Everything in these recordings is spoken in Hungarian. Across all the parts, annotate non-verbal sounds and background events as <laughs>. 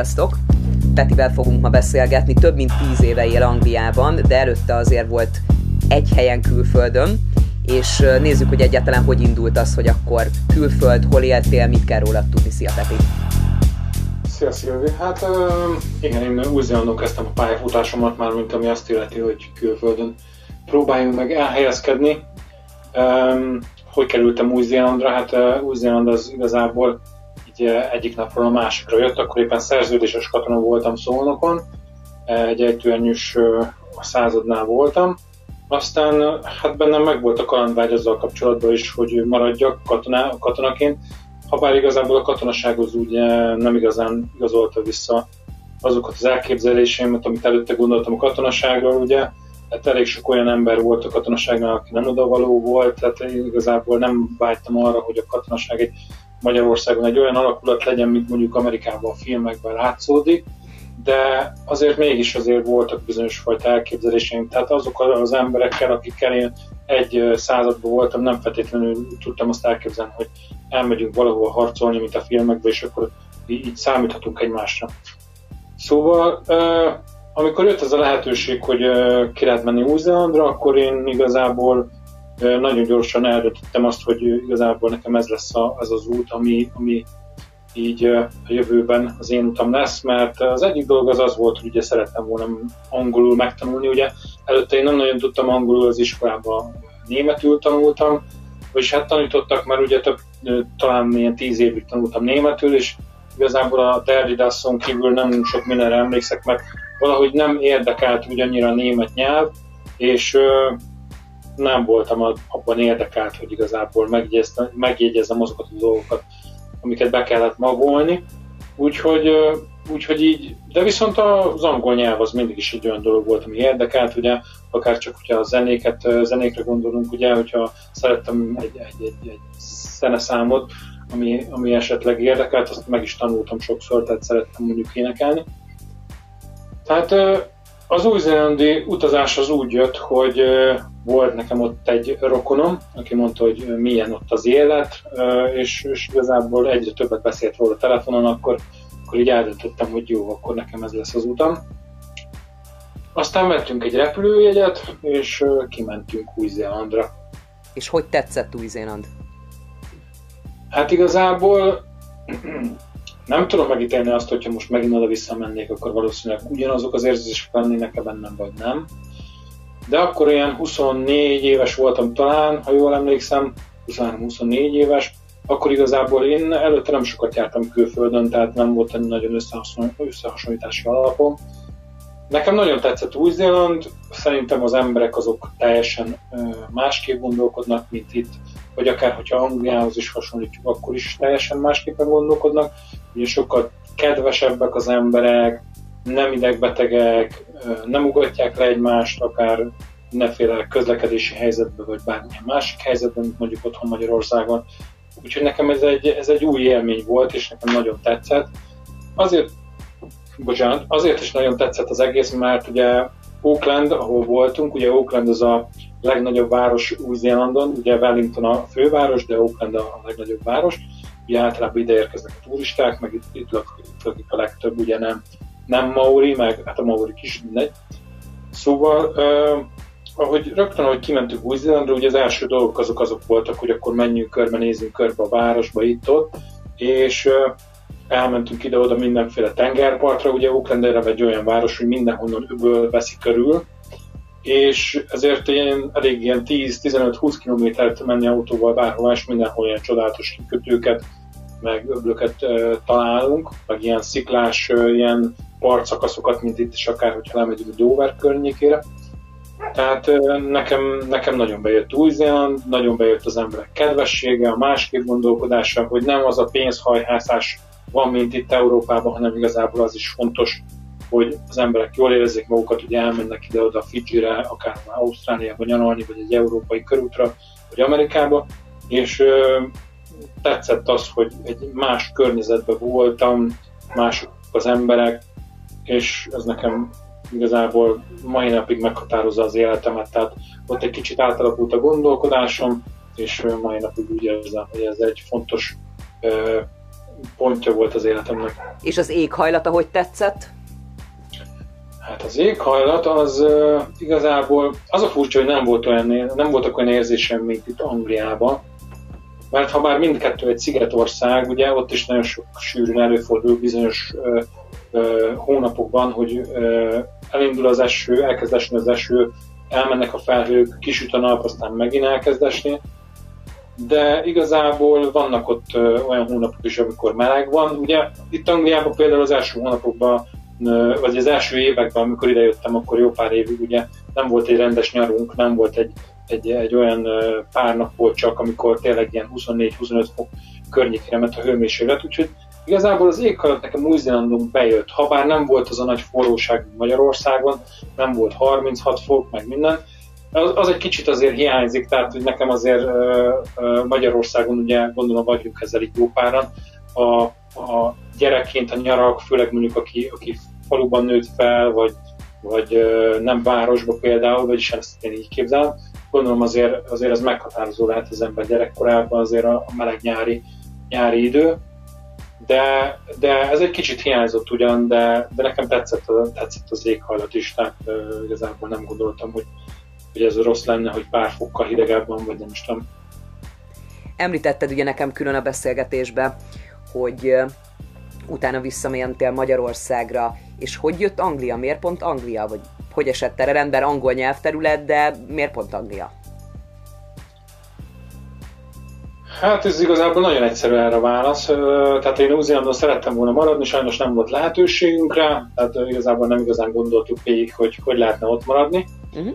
Sziasztok! Petivel fogunk ma beszélgetni, több mint tíz éve él Angliában, de előtte azért volt egy helyen külföldön, és nézzük, hogy egyáltalán hogy indult az, hogy akkor külföld, hol éltél, mit kell rólad tudni. Szia Peti! Szia Szilvi! Hát igen, én Új-Zélandon kezdtem a pályafutásomat már, mint ami azt illeti, hogy külföldön próbáljunk meg elhelyezkedni. Hogy kerültem Új-Zélandra? Hát Új-Zéland az igazából így egyik napról a másikra jött, akkor éppen szerződéses katona voltam Szolnokon, egy ejtőernyős századnál voltam, aztán hát bennem meg volt a kalandvágy azzal kapcsolatban is, hogy maradjak katona, katonaként, ha bár igazából a katonasághoz ugye nem igazán igazolta vissza azokat az elképzeléseimet, amit előtte gondoltam a katonaságról, ugye, hát elég sok olyan ember volt a katonaságnál, aki nem odavaló volt, tehát igazából nem vágytam arra, hogy a katonaság egy Magyarországon egy olyan alakulat legyen, mint mondjuk Amerikában a filmekben látszódik, de azért mégis azért voltak bizonyos fajta elképzeléseim. Tehát azok az emberekkel, akikkel én egy században voltam, nem feltétlenül tudtam azt elképzelni, hogy elmegyünk valahol harcolni, mint a filmekben, és akkor így számíthatunk egymásra. Szóval, amikor jött ez a lehetőség, hogy ki lehet menni Új-Zélandra, akkor én igazából nagyon gyorsan eldöntöttem azt, hogy igazából nekem ez lesz az az út, ami, ami így a jövőben az én utam lesz, mert az egyik dolog az az volt, hogy ugye szerettem volna angolul megtanulni, ugye. Előtte én nem nagyon tudtam angolul az iskolában, németül tanultam, vagyis hát tanítottak, mert ugye több, talán ilyen tíz évig tanultam németül, és igazából a Derridasson kívül nem sok mindenre emlékszek, mert valahogy nem érdekelt ugyannyira a német nyelv, és nem voltam abban érdekelt, hogy igazából megjegyezzem azokat a dolgokat, amiket be kellett magolni. Úgyhogy, úgyhogy így, de viszont az angol nyelv az mindig is egy olyan dolog volt, ami érdekelt, ugye, akár csak hogyha a zenéket, zenékre gondolunk, ugye, hogyha szerettem egy, egy, egy, egy zeneszámot, ami, ami esetleg érdekelt, azt meg is tanultam sokszor, tehát szerettem mondjuk énekelni. Tehát az új-zélandi utazás az úgy jött, hogy volt nekem ott egy rokonom, aki mondta, hogy milyen ott az élet, és, és igazából egyre többet beszélt róla a telefonon, akkor, akkor így eldöntöttem, hogy jó, akkor nekem ez lesz az utam. Aztán vettünk egy repülőjegyet, és kimentünk Új-Zélandra. És hogy tetszett Új-Zéland? Hát igazából <clears throat> nem tudom megítélni azt, hogyha most megint oda visszamennék, akkor valószínűleg ugyanazok az érzések lennének -e bennem, vagy nem. De akkor olyan 24 éves voltam talán, ha jól emlékszem, 23-24 éves, akkor igazából én előtte nem sokat jártam külföldön, tehát nem volt egy nagyon összehasonlítási alapom. Nekem nagyon tetszett Új-Zéland, szerintem az emberek azok teljesen másképp gondolkodnak, mint itt, vagy akár hogyha Angliához is hasonlítjuk, akkor is teljesen másképpen gondolkodnak. Ugye sokkal kedvesebbek az emberek, nem idegbetegek, nem ugatják le egymást, akár mindenféle közlekedési helyzetben, vagy bármilyen másik helyzetben, mint mondjuk otthon Magyarországon. Úgyhogy nekem ez egy, ez egy új élmény volt, és nekem nagyon tetszett. Azért, bocsánat, azért is nagyon tetszett az egész, mert ugye Auckland, ahol voltunk, ugye Auckland az a legnagyobb város Új-Zélandon, ugye Wellington a főváros, de Auckland a legnagyobb város. Ugye általában ide érkeznek a turisták, meg itt, itt lakik a legtöbb, ugye nem, nem Maori, meg hát a Maori is mindegy. Szóval, uh, ahogy rögtön, ahogy kimentünk Új-Zélandra, ugye az első dolgok azok azok voltak, hogy akkor menjünk körbe, nézzünk körbe a városba itt-ott, és uh, elmentünk ide-oda mindenféle tengerpartra, ugye Auckland egy olyan város, hogy mindenhonnan öböl veszi körül, és ezért ilyen, elég ilyen 10-15-20 kilométert menni autóval bárhol, és mindenhol ilyen csodálatos kikötőket, meg öblöket találunk, meg ilyen sziklás, ilyen partszakaszokat, mint itt is akár, hogyha lemegyünk a Dover környékére. Tehát nekem, nekem nagyon bejött Új-Zéland, nagyon bejött az emberek kedvessége, a másképp gondolkodása, hogy nem az a pénzhajhászás van, mint itt Európában, hanem igazából az is fontos, hogy az emberek jól érezzék magukat, hogy elmennek ide-oda Fidzsire, akár Ausztráliába nyaralni, vagy egy európai körútra, vagy Amerikába, és tetszett az, hogy egy más környezetben voltam, mások az emberek, és ez nekem igazából mai napig meghatározza az életemet, tehát ott egy kicsit átalakult a gondolkodásom, és mai napig úgy érzem, hogy ez egy fontos ö, pontja volt az életemnek. És az éghajlata hogy tetszett? Hát az éghajlat az uh, igazából az a furcsa, hogy nem, volt olyan, nem voltak olyan érzésem, mint itt Angliában. Mert ha már mindkettő egy szigetország, ugye ott is nagyon sok sűrűn előfordul bizonyos uh, uh, hónapokban, hogy uh, elindul az eső, elkezd esni az eső, elmennek a felhők, kisüt a nap, aztán megint elkezd esni. De igazából vannak ott uh, olyan hónapok is, amikor meleg van. Ugye itt Angliában például az első hónapokban vagy az első években, amikor idejöttem, akkor jó pár évig ugye nem volt egy rendes nyarunk, nem volt egy, egy, egy olyan pár nap volt csak, amikor tényleg ilyen 24-25 fok környékére ment a hőmérséklet, úgyhogy igazából az éghajlat nekem új bejött, ha bár nem volt az a nagy forróság Magyarországon, nem volt 36 fok, meg minden, az, az egy kicsit azért hiányzik, tehát hogy nekem azért Magyarországon ugye gondolom vagyunk ezzel így jó páran, a, a gyerekként a nyarak, főleg mondjuk aki, aki faluban nőtt fel, vagy, vagy nem városba például, vagyis ezt én így képzelem. Gondolom azért, azért ez meghatározó lehet az ember gyerekkorában, azért a, a meleg nyári, nyári idő. De, de ez egy kicsit hiányzott ugyan, de, de nekem tetszett, tetszett az éghajlat is, tehát uh, igazából nem gondoltam, hogy, hogy ez rossz lenne, hogy pár fokkal hidegebb van, vagy nem is tudom. Említetted ugye nekem külön a beszélgetésbe, hogy utána visszamentél Magyarországra, és hogy jött Anglia? Miért pont Anglia? Vagy hogy esett erre rendben angol nyelvterület, de miért pont Anglia? Hát ez igazából nagyon egyszerű erre a válasz. Tehát én új szerettem volna maradni, sajnos nem volt lehetőségünk rá, tehát igazából nem igazán gondoltuk végig, hogy hogy lehetne ott maradni. Uh-huh.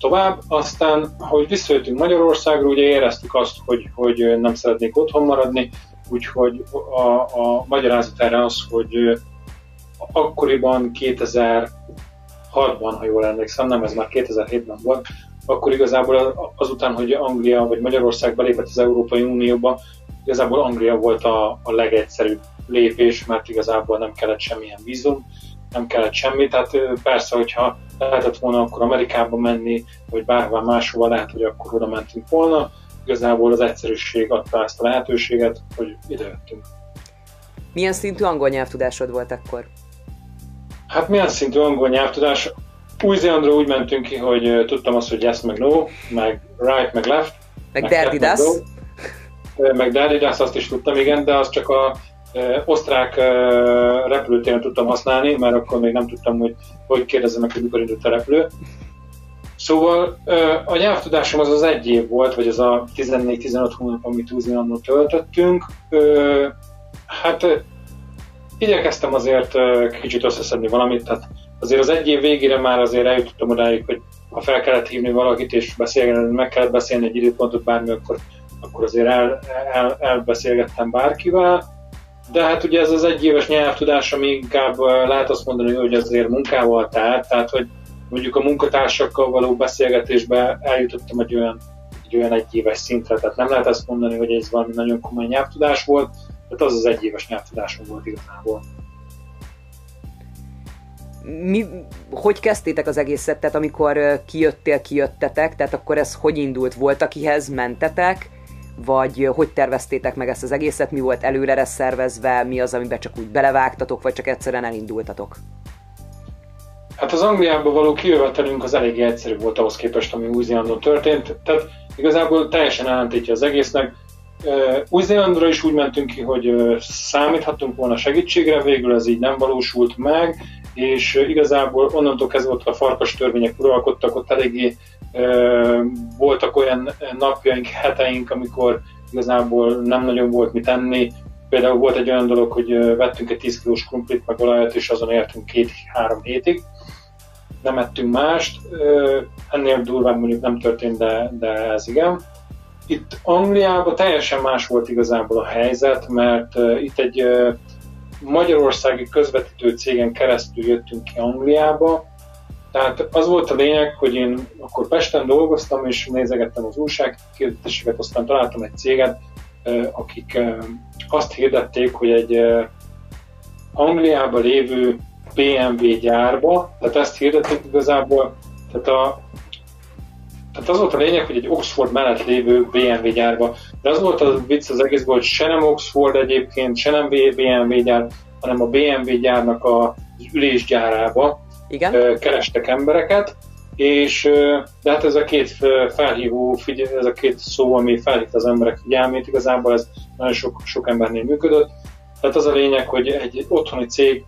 Tovább, aztán, hogy visszajöttünk Magyarországra, ugye éreztük azt, hogy, hogy nem szeretnék otthon maradni, úgyhogy a, a magyarázat erre az, hogy akkoriban 2006-ban, ha jól emlékszem, nem ez már 2007-ben volt, akkor igazából azután, hogy Anglia vagy Magyarország belépett az Európai Unióba, igazából Anglia volt a, a legegyszerűbb lépés, mert igazából nem kellett semmilyen vízum, nem kellett semmi, tehát persze, hogyha lehetett volna akkor Amerikába menni, vagy bárhová máshova lehet, hogy akkor oda mentünk volna, igazából az egyszerűség adta ezt a lehetőséget, hogy idejöttünk. Milyen szintű angol nyelvtudásod volt akkor? Hát milyen szintű angol nyelvtudás? Új-Zélandra úgy mentünk ki, hogy tudtam azt, hogy yes, meg no, meg right, meg left. Meg, meg Derdidas. Meg, meg Derdidas, azt is tudtam, igen, de azt csak a e, osztrák e, repülőtéren tudtam használni, mert akkor még nem tudtam, hogy hogy kérdezzem meg, hogy mikor indult a repülő. Szóval a nyelvtudásom az az egy év volt, vagy az a 14-15 hónap, amit új töltöttünk. Hát igyekeztem azért kicsit összeszedni valamit, tehát azért az egy év végére már azért eljutottam odáig, hogy ha fel kellett hívni valakit és beszélgetni, meg kellett beszélni egy időpontot bármi, akkor, akkor azért el, el, elbeszélgettem bárkivel. De hát ugye ez az egy éves nyelvtudás, ami inkább lehet azt mondani, hogy azért munkával tehát, tehát hogy mondjuk a munkatársakkal való beszélgetésbe eljutottam egy olyan, egy olyan egyéves szintre, tehát nem lehet azt mondani, hogy ez valami nagyon komoly nyelvtudás volt, tehát az az egyéves nyelvtudásom volt igazából. Mi, hogy kezdtétek az egészet? Tehát amikor kijöttél, kijöttetek, tehát akkor ez hogy indult? Volt, akihez mentetek? Vagy hogy terveztétek meg ezt az egészet? Mi volt előre szervezve? Mi az, amiben csak úgy belevágtatok, vagy csak egyszerűen elindultatok? Hát az Angliába való kijövetelünk az eléggé egyszerű volt ahhoz képest, ami Új-Zélandon történt. Tehát igazából teljesen ellentétje az egésznek. Új-Zélandra is úgy mentünk ki, hogy számíthatunk volna segítségre, végül ez így nem valósult meg, és igazából onnantól kezdve ott a farkas törvények uralkodtak, ott eléggé voltak olyan napjaink, heteink, amikor igazából nem nagyon volt mit tenni. Például volt egy olyan dolog, hogy vettünk egy 10 kilós krumplit, meg olajat, és azon értünk két-három hétig nem ettünk mást, ennél durvább mondjuk nem történt, de, de ez igen. Itt Angliában teljesen más volt igazából a helyzet, mert itt egy magyarországi közvetítő cégen keresztül jöttünk ki Angliába, tehát az volt a lényeg, hogy én akkor Pesten dolgoztam, és nézegettem az újsághirdetéseket, aztán találtam egy céget, akik azt hirdették, hogy egy Angliában lévő BMW gyárba, tehát ezt hirdetik igazából, tehát a tehát az volt a lényeg, hogy egy Oxford mellett lévő BMW gyárba, de az volt a vicc az egészben, hogy se nem Oxford egyébként, se nem BMW gyár, hanem a BMW gyárnak az ülésgyárába Igen? kerestek embereket, és de hát ez a két felhívó, ez a két szó, ami felhívta az emberek figyelmét, igazából ez nagyon sok, sok embernél működött. Tehát az a lényeg, hogy egy otthoni cég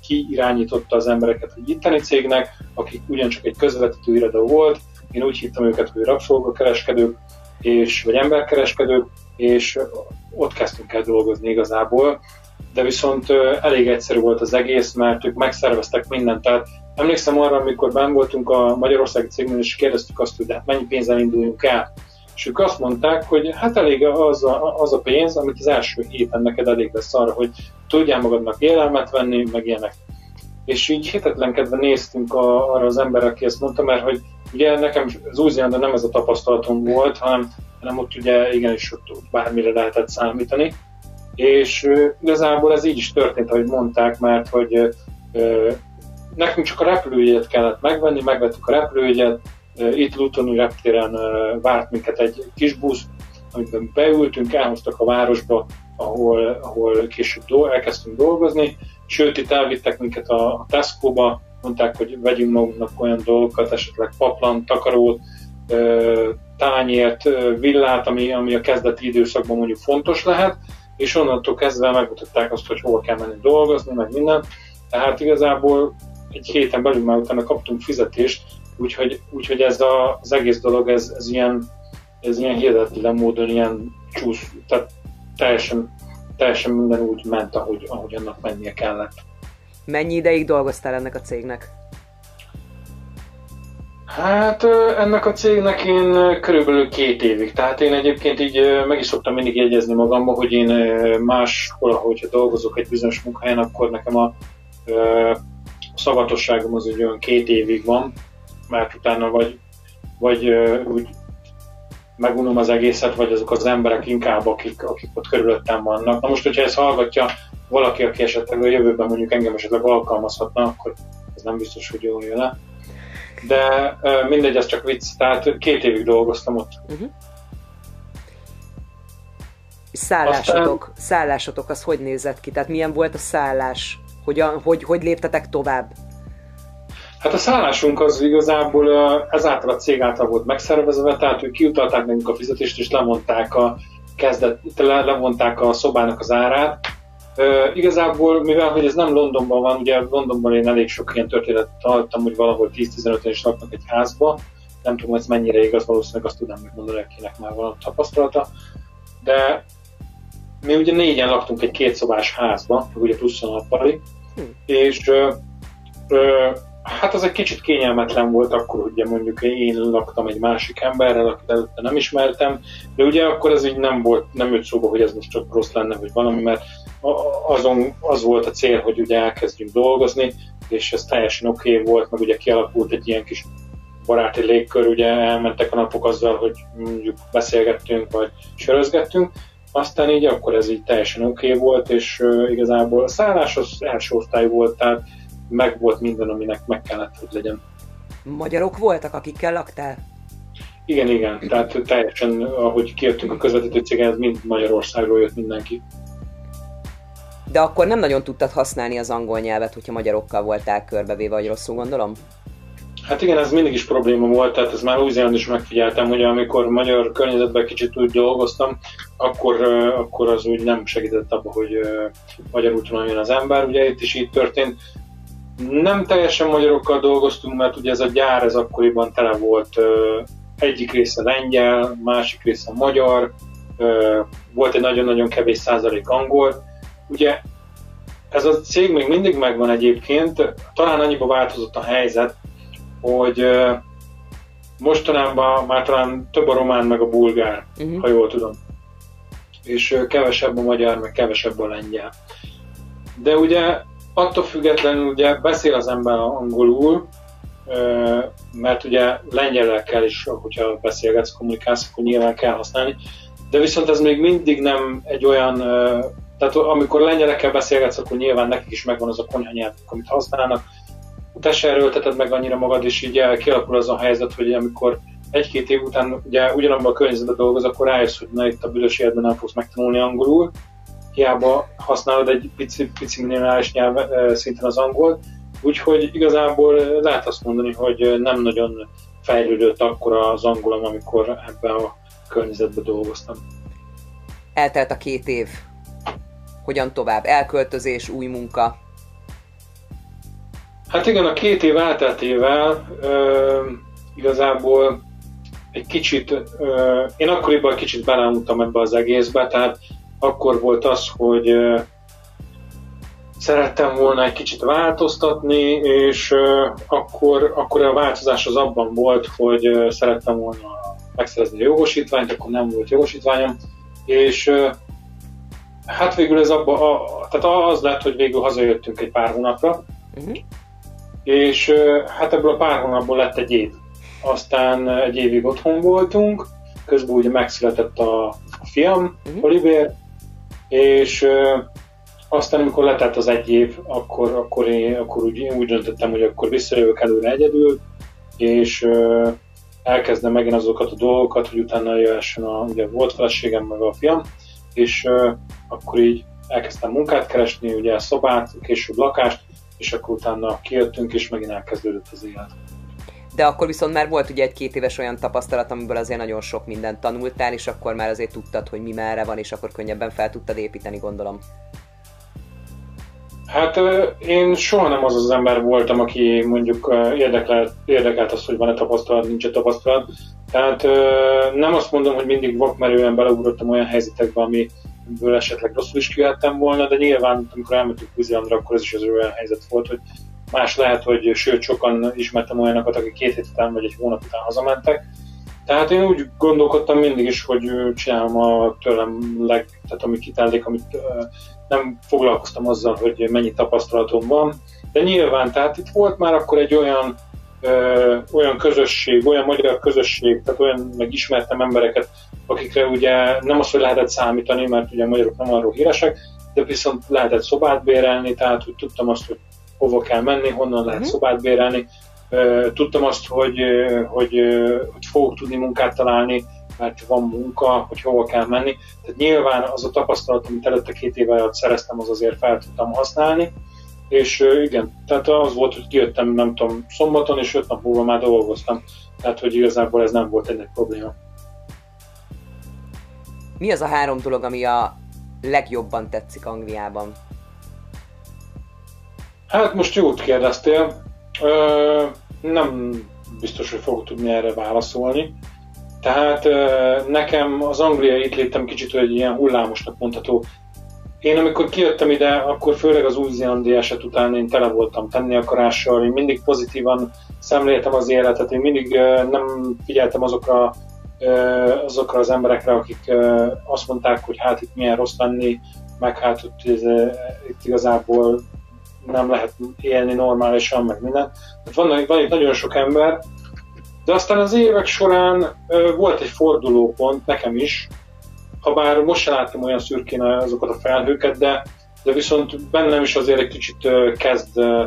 kiirányította az embereket egy itteni cégnek, akik ugyancsak egy közvetítő iroda volt, én úgy hittem őket, hogy rabszolgakereskedők, és, vagy emberkereskedők, és ott kezdtünk el dolgozni igazából, de viszont elég egyszerű volt az egész, mert ők megszerveztek mindent, tehát emlékszem arra, amikor benn voltunk a Magyarországi cégnél, és kérdeztük azt, hogy hát mennyi pénzzel induljunk el, és ők azt mondták, hogy hát elég az a, az a pénz, amit az első héten neked elég lesz arra, hogy tudjál magadnak élelmet venni, meg ilyenek. És így hitetlenkedve néztünk a, arra az emberre, aki ezt mondta, mert hogy ugye nekem az új nem ez a tapasztalatom volt, hanem, hanem ott ugye igenis ott bármire lehetett számítani. És uh, igazából ez így is történt, ahogy mondták, mert hogy uh, nekünk csak a repülőjegyet kellett megvenni, megvettük a repülőjegyet, itt Lutoni reptéren várt minket egy kis busz, amiben beültünk, elhoztak a városba, ahol, ahol később do- elkezdtünk dolgozni, sőt itt elvittek minket a Tesco-ba, mondták, hogy vegyünk magunknak olyan dolgokat, esetleg paplan, takarót, tányért, villát, ami, ami a kezdeti időszakban mondjuk fontos lehet, és onnantól kezdve megmutatták azt, hogy hova kell menni dolgozni, meg minden. Tehát igazából egy héten belül már utána kaptunk fizetést, Úgyhogy, úgyhogy ez a, az egész dolog, ez, ez ilyen, ez ilyen hihetetlen módon ilyen csúsz, tehát teljesen, teljesen minden úgy ment, ahogy, ahogy annak mennie kellett. Mennyi ideig dolgoztál ennek a cégnek? Hát ennek a cégnek én körülbelül két évig. Tehát én egyébként így meg is szoktam mindig jegyezni magamba, hogy én máshol, ahogyha dolgozok egy bizonyos munkahelyen, akkor nekem a, a szavatosságom az egy olyan két évig van, mert utána vagy, vagy úgy megunom az egészet, vagy azok az emberek inkább, akik, akik ott körülöttem vannak. Na most, hogyha ezt hallgatja valaki, aki esetleg a jövőben mondjuk engem esetleg alkalmazhatna, akkor ez nem biztos, hogy jól jön le. De mindegy, ez csak vicc, tehát két évig dolgoztam ott. Uh-huh. Szállásotok, Aztán... szállásotok, az hogy nézett ki? Tehát milyen volt a szállás? Hogyan, hogy, hogy léptetek tovább? Hát a szállásunk az igazából ezáltal a cég által volt megszervezve, tehát ők kiutalták nekünk a fizetést, és lemondták a kezdet, le, levonták a szobának az árát. Uh, igazából, mivel hogy ez nem Londonban van, ugye Londonban én elég sok ilyen történetet hallottam, hogy valahol 10-15-en is laknak egy házba, nem tudom, ez mennyire igaz, valószínűleg azt tudom megmondani, akinek már van tapasztalata, de mi ugye négyen laktunk egy kétszobás házba, ugye plusz a nappali, hm. és uh, Hát az egy kicsit kényelmetlen volt akkor, ugye mondjuk én laktam egy másik emberrel, akit előtte nem ismertem, de ugye akkor ez így nem volt, nem jött szóba, hogy ez most csak rossz lenne, vagy valami, mert azon az volt a cél, hogy ugye elkezdjünk dolgozni, és ez teljesen oké okay volt, meg ugye kialakult egy ilyen kis baráti légkör, ugye elmentek a napok azzal, hogy mondjuk beszélgettünk, vagy sörözgettünk, aztán így akkor ez így teljesen oké okay volt, és uh, igazából a szállás első osztály volt, tehát meg volt minden, aminek meg kellett, hogy legyen. Magyarok voltak, akikkel laktál? Igen, igen. Tehát teljesen, ahogy kijöttünk a közvetítő cégen, mind Magyarországról jött mindenki. De akkor nem nagyon tudtad használni az angol nyelvet, hogyha magyarokkal voltál körbevéve, vagy rosszul gondolom? Hát igen, ez mindig is probléma volt, tehát ez már új is megfigyeltem, hogy amikor magyar környezetben kicsit úgy dolgoztam, akkor, akkor az úgy nem segített abba, hogy magyarul tudjon az ember. Ugye itt is így történt, nem teljesen magyarokkal dolgoztunk, mert ugye ez a gyár ez akkoriban tele volt egyik része lengyel, másik része magyar, volt egy nagyon-nagyon kevés százalék angol. Ugye ez a cég még mindig megvan egyébként, talán annyiba változott a helyzet, hogy mostanában már talán több a román meg a bulgár, uh-huh. ha jól tudom. És kevesebb a magyar, meg kevesebb a lengyel. De ugye attól függetlenül ugye beszél az ember angolul, mert ugye lengyelekkel is, hogyha beszélgetsz, kommunikálsz, akkor nyilván kell használni, de viszont ez még mindig nem egy olyan, tehát amikor lengyelekkel beszélgetsz, akkor nyilván nekik is megvan az a konyhanyelv, amit használnak, te se erőlteted meg annyira magad, és így kialakul az a helyzet, hogy amikor egy-két év után ugye ugyanabban a környezetben dolgoz, akkor rájössz, hogy na itt a büdös életben nem fogsz megtanulni angolul, hiába használod egy pici, pici minimális nyelv szinten az angol, úgyhogy igazából lehet azt mondani, hogy nem nagyon fejlődött akkor az angolom, amikor ebben a környezetben dolgoztam. Eltelt a két év. Hogyan tovább? Elköltözés, új munka? Hát igen, a két év elteltével ö, igazából egy kicsit, ö, én akkoriban kicsit belemutam ebbe az egészbe, tehát akkor volt az, hogy szerettem volna egy kicsit változtatni, és akkor, akkor a változás az abban volt, hogy szerettem volna megszerezni a jogosítványt, akkor nem volt jogosítványom, és hát végül ez abba, a, tehát az lett, hogy végül hazajöttünk egy pár hónapra, uh-huh. és hát ebből a pár hónapból lett egy év. Aztán egy évig otthon voltunk, közben ugye megszületett a, a fiam, uh-huh. Oliver, és aztán, amikor letett az egy év, akkor, akkor, én, akkor úgy, én úgy döntöttem, hogy akkor visszajövök előre egyedül, és elkezdem megint azokat a dolgokat, hogy utána jöhessen a, ugye volt feleségem, meg a fiam, és akkor így elkezdtem munkát keresni, ugye szobát, később lakást, és akkor utána kijöttünk, és megint elkezdődött az élet. De akkor viszont már volt ugye egy két éves olyan tapasztalat, amiből azért nagyon sok mindent tanultál, és akkor már azért tudtad, hogy mi merre van, és akkor könnyebben fel tudtad építeni, gondolom. Hát én soha nem az az ember voltam, aki mondjuk érdekelt, érdekelt az, hogy van-e tapasztalat, nincs-e tapasztalat. Tehát nem azt mondom, hogy mindig vakmerően beleugrottam olyan helyzetekbe, amiből esetleg rosszul is kijöttem volna, de nyilván, amikor elmentünk Új-Zélandra, akkor ez is az olyan helyzet volt, hogy más lehet, hogy sőt, sokan ismertem olyanokat, akik két hét után vagy egy hónap után hazamentek. Tehát én úgy gondolkodtam mindig is, hogy csinálom a tőlem leg, tehát ami kitellik, amit nem foglalkoztam azzal, hogy mennyi tapasztalatom van, de nyilván, tehát itt volt már akkor egy olyan ö, olyan közösség, olyan magyar közösség, tehát olyan megismertem embereket, akikre ugye nem az, hogy lehetett számítani, mert ugye a magyarok nem arról híresek, de viszont lehetett szobát bérelni, tehát hogy tudtam azt, hogy hova kell menni, honnan lehet uh-huh. szobát bérelni, tudtam azt, hogy, hogy, hogy fogok tudni munkát találni, mert van munka, hogy hova kell menni. Tehát nyilván az a tapasztalat, amit előtte két éve alatt szereztem, az azért fel tudtam használni. És igen, tehát az volt, hogy kijöttem, nem tudom, szombaton, és öt nap múlva már dolgoztam. Tehát, hogy igazából ez nem volt egy nagy probléma. Mi az a három dolog, ami a legjobban tetszik Angliában? Hát most jót kérdeztél. Ö, nem biztos, hogy fogok tudni erre válaszolni. Tehát nekem az angliai itt létem kicsit egy ilyen hullámosnak mondható. Én amikor kijöttem ide, akkor főleg az új-zélandi eset után én tele voltam tenni akarással, én mindig pozitívan szemléltem az életet, én mindig nem figyeltem azokra, azokra az emberekre, akik azt mondták, hogy hát itt milyen rossz lenni, meg hát itt, itt igazából nem lehet élni normálisan, meg minden. Tehát van, van itt nagyon sok ember, de aztán az évek során ö, volt egy fordulópont nekem is, ha bár most sem láttam olyan szürkén azokat a felhőket, de, de viszont bennem is azért egy kicsit ö, kezd, ö,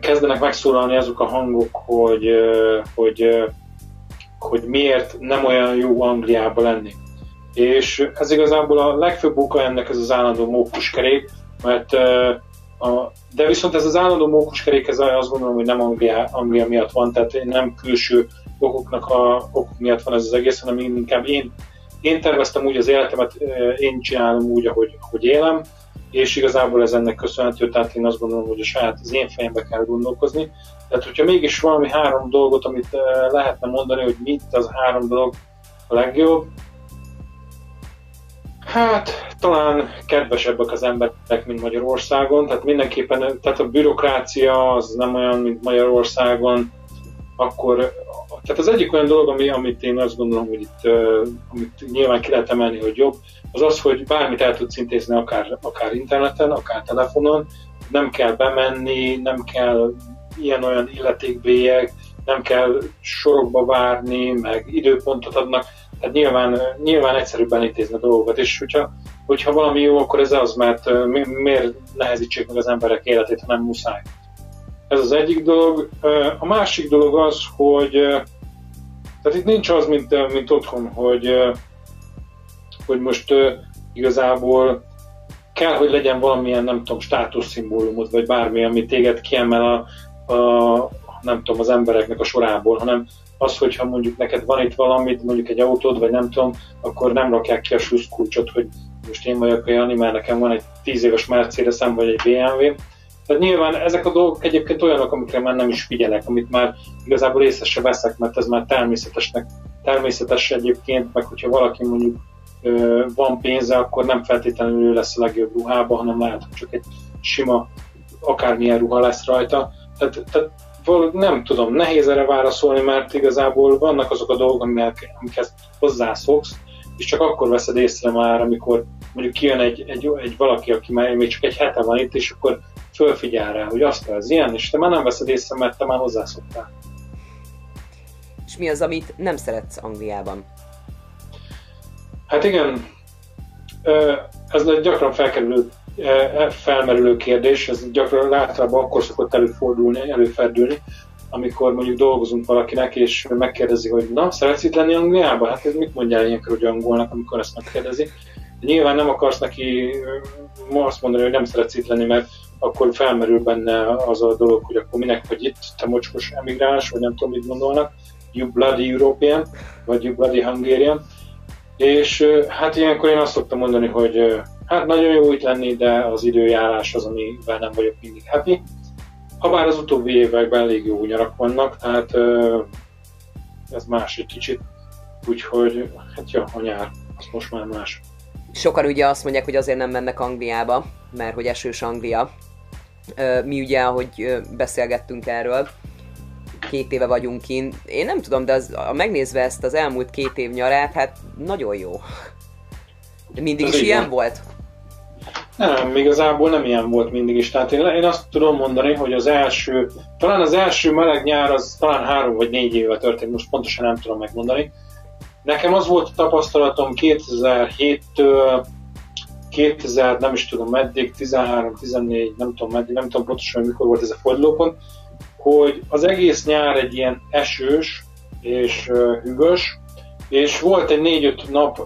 kezdenek megszólalni azok a hangok, hogy, ö, hogy, ö, hogy miért nem olyan jó Angliába lenni. És ez igazából a legfőbb oka ennek ez az állandó mókuskerék, mert a, de viszont ez az állandó mókuskerék, ez azt gondolom, hogy nem Anglia, Anglia miatt van, tehát nem külső okoknak a okok miatt van ez az egész, hanem inkább én, én terveztem úgy az életemet, én csinálom úgy, ahogy, ahogy élem, és igazából ez ennek köszönhető, tehát én azt gondolom, hogy a saját az én fejembe kell gondolkozni. Tehát, hogyha mégis valami három dolgot, amit lehetne mondani, hogy mit az három dolog a legjobb, Hát talán kedvesebbek az emberek, mint Magyarországon, tehát mindenképpen tehát a bürokrácia az nem olyan, mint Magyarországon, akkor tehát az egyik olyan dolog, ami, amit én azt gondolom, hogy itt amit nyilván ki lehet emelni, hogy jobb, az az, hogy bármit el tudsz intézni akár, akár interneten, akár telefonon, nem kell bemenni, nem kell ilyen-olyan illetékbélyek, nem kell sorokba várni, meg időpontot adnak, tehát nyilván, nyilván egyszerűbben intézni a dolgokat, és hogyha, hogyha valami jó, akkor ez az, mert miért nehezítsék meg az emberek életét, ha nem muszáj. Ez az egyik dolog. A másik dolog az, hogy Tehát itt nincs az, mint, mint otthon, hogy, hogy most igazából kell, hogy legyen valamilyen, nem tudom, státuszszimbólumot, vagy bármi, ami téged kiemel a, a, nem tudom, az embereknek a sorából, hanem az, hogyha mondjuk neked van itt valamit, mondjuk egy autód, vagy nem tudom, akkor nem rakják ki a kulcsot, hogy most én vagyok Jani, mert nekem van egy 10 éves mercedes vagy egy BMW. Tehát nyilván ezek a dolgok egyébként olyanok, amikre már nem is figyelek, amit már igazából észre se veszek, mert ez már természetesnek, természetes egyébként, meg hogyha valaki mondjuk van pénze, akkor nem feltétlenül ő lesz a legjobb ruhába, hanem lehet, hogy csak egy sima akármilyen ruha lesz rajta. Tehát, tehát nem tudom, nehéz erre válaszolni, mert igazából vannak azok a dolgok, amikhez hozzászoksz, és csak akkor veszed észre már, amikor mondjuk kijön egy, egy, egy valaki, aki már még csak egy hete van itt, és akkor fölfigyel rá, hogy azt ez ilyen, és te már nem veszed észre, mert te már hozzászoktál. És mi az, amit nem szeretsz Angliában? Hát igen, ez egy gyakran felkerülő, felmerülő kérdés, ez gyakran általában akkor szokott előfordulni, előfordulni, amikor mondjuk dolgozunk valakinek, és megkérdezi, hogy na, szeretsz itt lenni Angliában? Hát ez mit mondjál ilyenkor, hogy angolnak, amikor ezt megkérdezi? De nyilván nem akarsz neki azt mondani, hogy nem szeretsz itt lenni, mert akkor felmerül benne az a dolog, hogy akkor minek vagy itt, te mocskos emigráns, vagy nem tudom, mit gondolnak, you bloody European, vagy you bloody Hungarian. És hát ilyenkor én azt szoktam mondani, hogy hát nagyon jó itt lenni, de az időjárás az, amivel nem vagyok mindig happy. Habár az utóbbi években elég jó nyarak vannak, tehát ez más egy kicsit. Úgyhogy, hát ja, a nyár, az most már más. Sokan ugye azt mondják, hogy azért nem mennek Angliába, mert hogy esős Anglia. Mi ugye, ahogy beszélgettünk erről, két éve vagyunk kint. Én nem tudom, de az, a, megnézve ezt az elmúlt két év nyarát, hát nagyon jó. De mindig Ez is ilyen van. volt? Nem, igazából nem ilyen volt mindig is. Tehát én, én azt tudom mondani, hogy az első, talán az első meleg nyár az talán három vagy négy éve történt, most pontosan nem tudom megmondani. Nekem az volt a tapasztalatom 2007-től 2000, nem is tudom meddig, 13, 14, nem tudom meddig, nem tudom pontosan mikor volt ez a fordulópont, hogy az egész nyár egy ilyen esős és hűvös, és volt egy 4-5 nap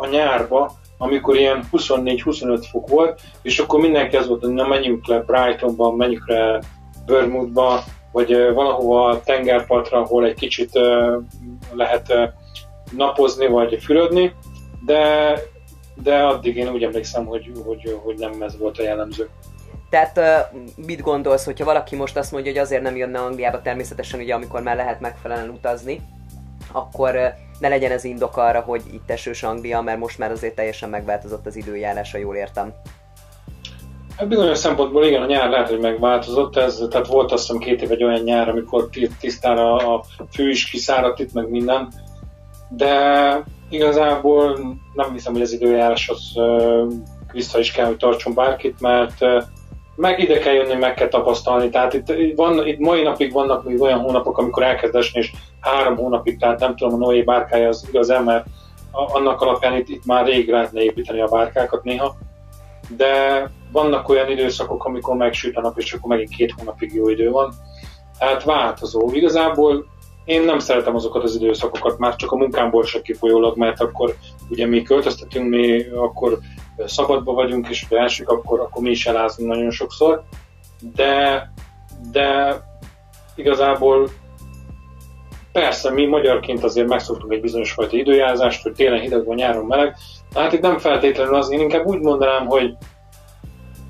a nyárba, amikor ilyen 24-25 fok volt, és akkor mindenki az volt, hogy na menjünk le Brightonba, menjünk le Bermudba, vagy valahova a tengerpartra, ahol egy kicsit lehet napozni, vagy fürödni, de, de addig én úgy emlékszem, hogy, hogy, hogy nem ez volt a jellemző. Tehát mit gondolsz, hogyha valaki most azt mondja, hogy azért nem jönne Angliába természetesen, ugye amikor már lehet megfelelően utazni, akkor ne legyen ez indok arra, hogy itt esős Anglia, mert most már azért teljesen megváltozott az időjárása, jól értem. Hát bizonyos szempontból igen, a nyár lehet, hogy megváltozott, ez, tehát volt azt hiszem két év egy olyan nyár, amikor tisztán a, a fű is kiszáradt itt, meg minden, de igazából nem hiszem, hogy az időjárás az vissza is kell, hogy tartson bárkit, mert meg ide kell jönni, meg kell tapasztalni. Tehát itt, van, itt mai napig vannak még olyan hónapok, amikor elkezd esni, és három hónapig, tehát nem tudom, a Noé bárkája az igaz mert annak alapján itt, itt már rég lehetne építeni a bárkákat néha. De vannak olyan időszakok, amikor megsüt a nap, és akkor megint két hónapig jó idő van. Tehát változó. Igazából én nem szeretem azokat az időszakokat, már csak a munkámból se kifolyólag, mert akkor ugye mi költöztetünk, mi akkor szabadba vagyunk, és ha elsők, akkor, akkor mi is elázunk nagyon sokszor, de, de igazából persze mi magyarként azért megszoktunk egy bizonyos fajta időjárást, hogy télen hideg van, nyáron meleg, hát itt nem feltétlenül az, én inkább úgy mondanám, hogy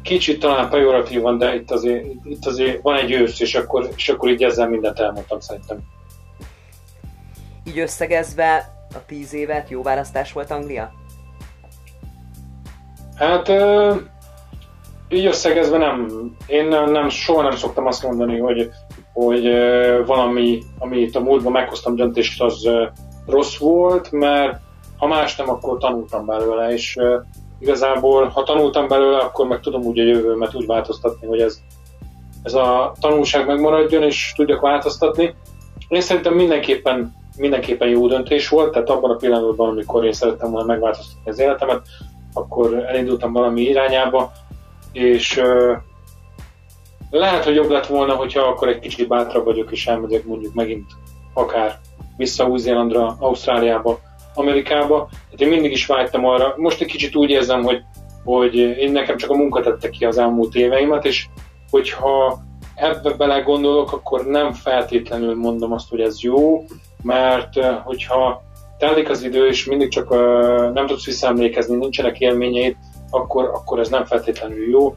kicsit talán pejoratív van, de itt azért, itt azért van egy ősz, és akkor, és akkor így ezzel mindent elmondtam szerintem. Így összegezve a tíz évet jó választás volt Anglia? Hát így összegezve nem. Én nem, soha nem szoktam azt mondani, hogy, hogy valami, amit a múltban meghoztam döntést, az rossz volt, mert ha más nem, akkor tanultam belőle, és igazából, ha tanultam belőle, akkor meg tudom úgy a jövőmet úgy változtatni, hogy ez, ez a tanulság megmaradjon, és tudjak változtatni. Én szerintem mindenképpen, mindenképpen jó döntés volt, tehát abban a pillanatban, amikor én szerettem volna megváltoztatni az életemet, akkor elindultam valami irányába, és lehet, hogy jobb lett volna, hogyha akkor egy kicsit bátrabb vagyok, és elmegyek mondjuk megint akár vissza Új-Zélandra, Ausztráliába, Amerikába. Tehát én mindig is vágytam arra. Most egy kicsit úgy érzem, hogy, hogy én nekem csak a munka tette ki az elmúlt éveimet, és hogyha ebbe bele gondolok, akkor nem feltétlenül mondom azt, hogy ez jó, mert hogyha telik az idő, és mindig csak uh, nem tudsz visszaemlékezni, nincsenek élményeid, akkor, akkor ez nem feltétlenül jó.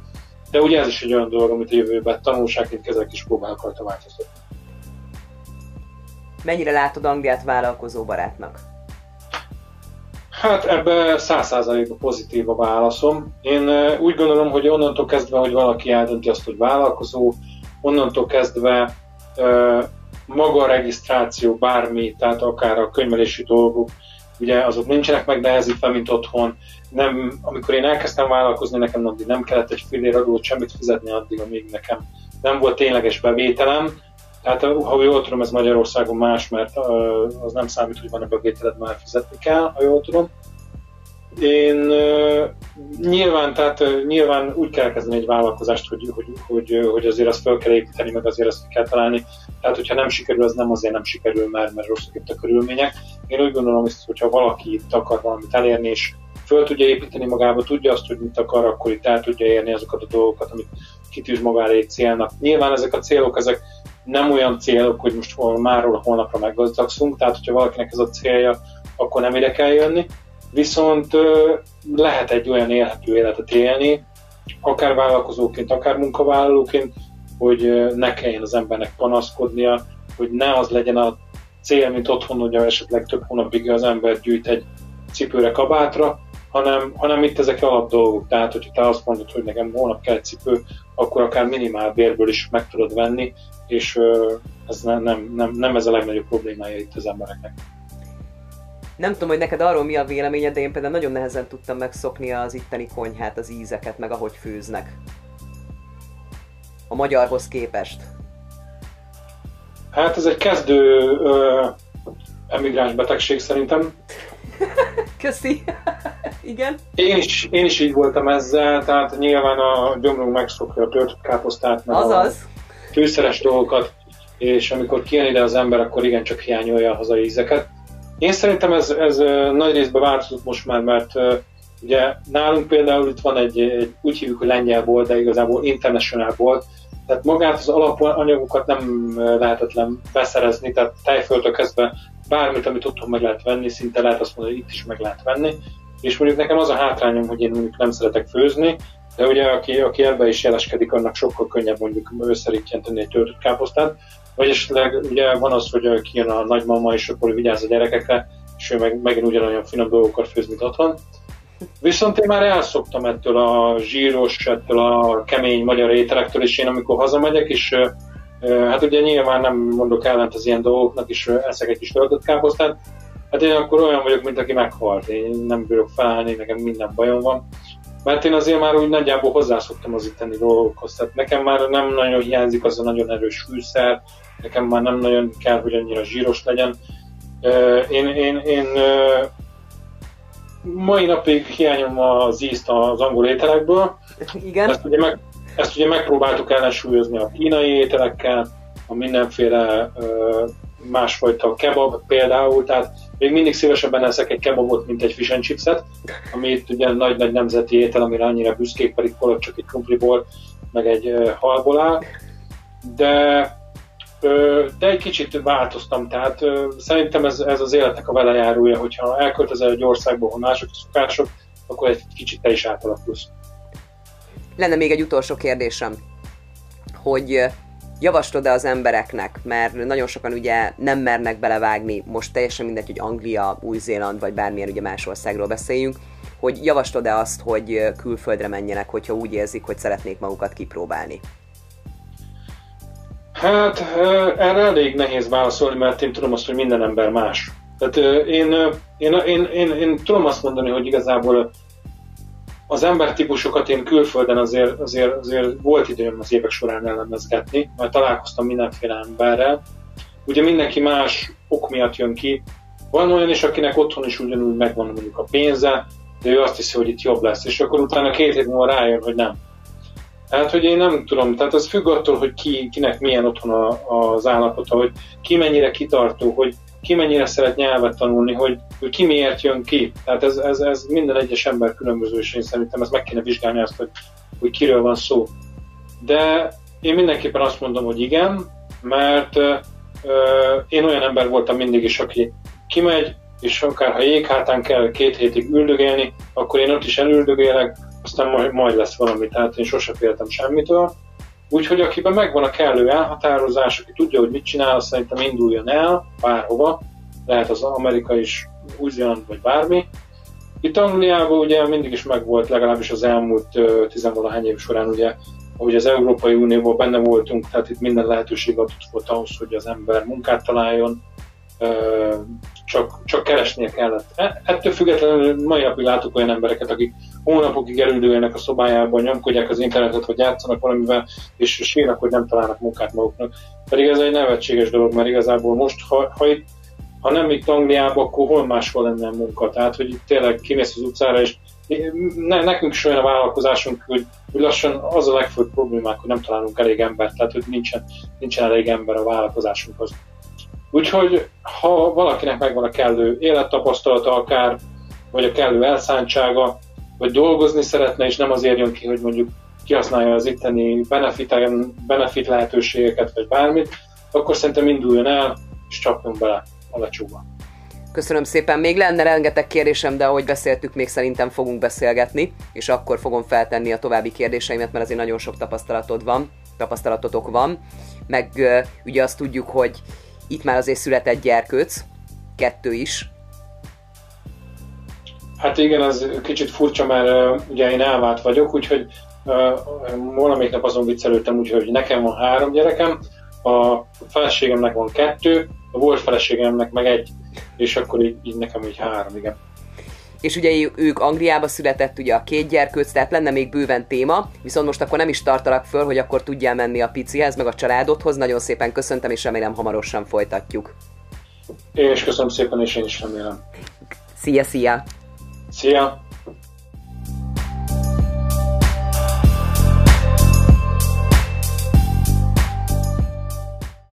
De ugye ez is egy olyan dolog, amit a jövőben tanulságként kezelek és próbálok rajta változtatni. Mennyire látod Angliát vállalkozó barátnak? Hát ebbe száz százalékban pozitív a válaszom. Én úgy gondolom, hogy onnantól kezdve, hogy valaki eldönti azt, hogy vállalkozó, onnantól kezdve maga a regisztráció, bármi, tehát akár a könyvelési dolgok, ugye azok nincsenek megnehezítve, mint otthon. Nem, amikor én elkezdtem vállalkozni, nekem addig nem kellett egy fillér adót semmit fizetni addig, amíg nekem nem volt tényleges bevételem. Tehát ha jól tudom, ez Magyarországon más, mert az nem számít, hogy van-e bevételed, már fizetni kell, ha jól tudom. Én nyilván, tehát nyilván úgy kell kezdeni egy vállalkozást, hogy, hogy, hogy, hogy azért azt fel kell építeni, meg azért azt kell találni. Tehát, hogyha nem sikerül, az nem azért nem sikerül, mert, mert rosszak itt a körülmények. Én úgy gondolom, hogy hogyha valaki itt akar valamit elérni, és föl tudja építeni magába, tudja azt, hogy mit akar, akkor itt el tudja érni azokat a dolgokat, amit kitűz maga elé célnak. Nyilván ezek a célok, ezek nem olyan célok, hogy most máról holnapra meggazdagszunk, tehát hogyha valakinek ez a célja, akkor nem ide kell jönni, viszont lehet egy olyan élhető életet élni, akár vállalkozóként, akár munkavállalóként, hogy ne kelljen az embernek panaszkodnia, hogy ne az legyen a cél, mint otthon, hogy esetleg több hónapig az ember gyűjt egy cipőre, kabátra, hanem, hanem itt ezek alap dolgok. Tehát, hogyha te azt mondod, hogy nekem hónap kell cipő, akkor akár minimál bérből is meg tudod venni, és ez nem, nem, nem, nem ez a legnagyobb problémája itt az embereknek. Nem tudom, hogy neked arról mi a véleményed, de én például nagyon nehezen tudtam megszokni az itteni konyhát, az ízeket, meg ahogy főznek. A magyarhoz képest. Hát ez egy kezdő ö, emigráns betegség szerintem. <laughs> Köszi. <laughs> Igen. Én is, én is így voltam ezzel, tehát nyilván a gyomrunk megszokja a töltött káposztát, meg Azaz. a fűszeres dolgokat, és amikor kijön ide az ember, akkor igencsak hiányolja a hazai ízeket. Én szerintem ez, ez nagy részben változott most már, mert ugye nálunk például itt van egy, egy úgy hívjuk, hogy lengyel volt, de igazából international volt, tehát magát az alapanyagokat nem lehetetlen beszerezni, tehát tejföldtől kezdve bármit, amit otthon meg lehet venni, szinte lehet azt mondani, hogy itt is meg lehet venni. És mondjuk nekem az a hátrányom, hogy én mondjuk nem szeretek főzni, de ugye aki, aki ebbe is jeleskedik, annak sokkal könnyebb mondjuk összerítjenteni egy töltött káposztát. Vagy esetleg ugye van az, hogy kijön a nagymama, és akkor vigyáz a gyerekekre, és ő meg, megint ugyanolyan finom dolgokat főz, mint otthon. Viszont én már elszoktam ettől a zsíros, ettől a kemény magyar ételektől, és én amikor hazamegyek, és hát ugye nyilván nem mondok ellent az ilyen dolgoknak, és eszek egy kis töltött káposztát, hát én akkor olyan vagyok, mint aki meghalt. Én nem bírok felállni, nekem minden bajom van. Mert én azért már úgy nagyjából hozzászoktam az itteni dolgokhoz. Tehát nekem már nem nagyon hiányzik az a nagyon erős fűszer, nekem már nem nagyon kell, hogy annyira zsíros legyen. Én, én, én mai napig hiányom az ízt az angol ételekből. Igen. Ezt ugye, meg, ezt ugye megpróbáltuk ellensúlyozni a kínai ételekkel, a mindenféle másfajta kebab például, tehát még mindig szívesebben eszek egy kebabot, mint egy fish and chipset, ami itt ugye nagy-nagy nemzeti étel, amire annyira büszkék, pedig holott csak egy krumpliból, meg egy halból áll. De de egy kicsit változtam, tehát szerintem ez, ez az életnek a velejárója, hogyha elköltözel egy országba, ahol mások a szokások, akkor egy kicsit te is átalakulsz. Lenne még egy utolsó kérdésem, hogy javaslod-e az embereknek, mert nagyon sokan ugye nem mernek belevágni, most teljesen mindegy, hogy Anglia, Új-Zéland vagy bármilyen ugye más országról beszéljünk, hogy javaslod-e azt, hogy külföldre menjenek, hogyha úgy érzik, hogy szeretnék magukat kipróbálni? Hát erre elég nehéz válaszolni, mert én tudom azt, hogy minden ember más. Tehát én, én, én, én, én tudom azt mondani, hogy igazából az embertípusokat én külföldön azért, azért, azért volt időm az évek során elemezgetni, mert találkoztam mindenféle emberrel. Ugye mindenki más ok miatt jön ki. Van olyan is, akinek otthon is ugyanúgy megvan mondjuk a pénze, de ő azt hiszi, hogy itt jobb lesz, és akkor utána két hét múlva rájön, hogy nem. Hát, hogy én nem tudom, tehát az függ attól, hogy ki, kinek milyen otthon a, az állapota, hogy ki mennyire kitartó, hogy ki mennyire szeret nyelvet tanulni, hogy, hogy ki miért jön ki. Tehát ez, ez, ez minden egyes ember különböző, és én szerintem ezt meg kéne vizsgálni azt, hogy, hogy kiről van szó. De én mindenképpen azt mondom, hogy igen, mert ö, én olyan ember voltam mindig is, aki kimegy, és akár ha jéghátán kell két hétig üldögélni, akkor én ott is elüldögélek, aztán majd, majd lesz valami, tehát én sose féltem semmitől. Úgyhogy akiben megvan a kellő elhatározás, aki tudja, hogy mit csinál, szerintem induljon el bárhova, lehet az Amerika is, új vagy bármi. Itt Angliában ugye mindig is megvolt, legalábbis az elmúlt tizenvalahány év során ugye, ahogy az Európai Unióban benne voltunk, tehát itt minden lehetőség adott volt ahhoz, hogy az ember munkát találjon, csak, csak keresnie kellett. E, ettől függetlenül mai napig látok olyan embereket, akik hónapokig elüldőjenek a szobájában, nyomkodják az internetet, vagy játszanak valamivel, és sírnak, hogy nem találnak munkát maguknak. Pedig ez egy nevetséges dolog, mert igazából most, ha, ha, itt, ha nem itt Angliában, akkor hol máshol lenne a munka. Tehát, hogy itt tényleg kimész az utcára, és ne, nekünk is olyan a vállalkozásunk, hogy, hogy lassan az a legfőbb problémák, hogy nem találunk elég embert, tehát hogy nincsen, nincsen elég ember a vállalkozásunkhoz. Úgyhogy ha valakinek megvan a kellő élettapasztalata akár, vagy a kellő elszántsága, vagy dolgozni szeretne, és nem azért jön ki, hogy mondjuk kihasználja az itteni benefit, benefit lehetőségeket, vagy bármit, akkor szerintem induljon el, és csapjunk bele a lecsóba. Köszönöm szépen. Még lenne rengeteg kérdésem, de ahogy beszéltük, még szerintem fogunk beszélgetni, és akkor fogom feltenni a további kérdéseimet, mert azért nagyon sok tapasztalatod van, tapasztalatotok van. Meg ugye azt tudjuk, hogy itt már azért született gyerkőc, kettő is. Hát igen, ez kicsit furcsa, mert ugye én elvált vagyok, úgyhogy uh, valamelyik nap azon viccelődtem, úgyhogy nekem van három gyerekem, a feleségemnek van kettő, a volt feleségemnek meg egy, és akkor így, így nekem így három, igen és ugye ők Angliába született ugye a két gyerkőc, tehát lenne még bőven téma, viszont most akkor nem is tartalak föl, hogy akkor tudjál menni a picihez, meg a családodhoz. Nagyon szépen köszöntem, és remélem hamarosan folytatjuk. Én is köszönöm szépen, és én is remélem. Szia, szia! Szia!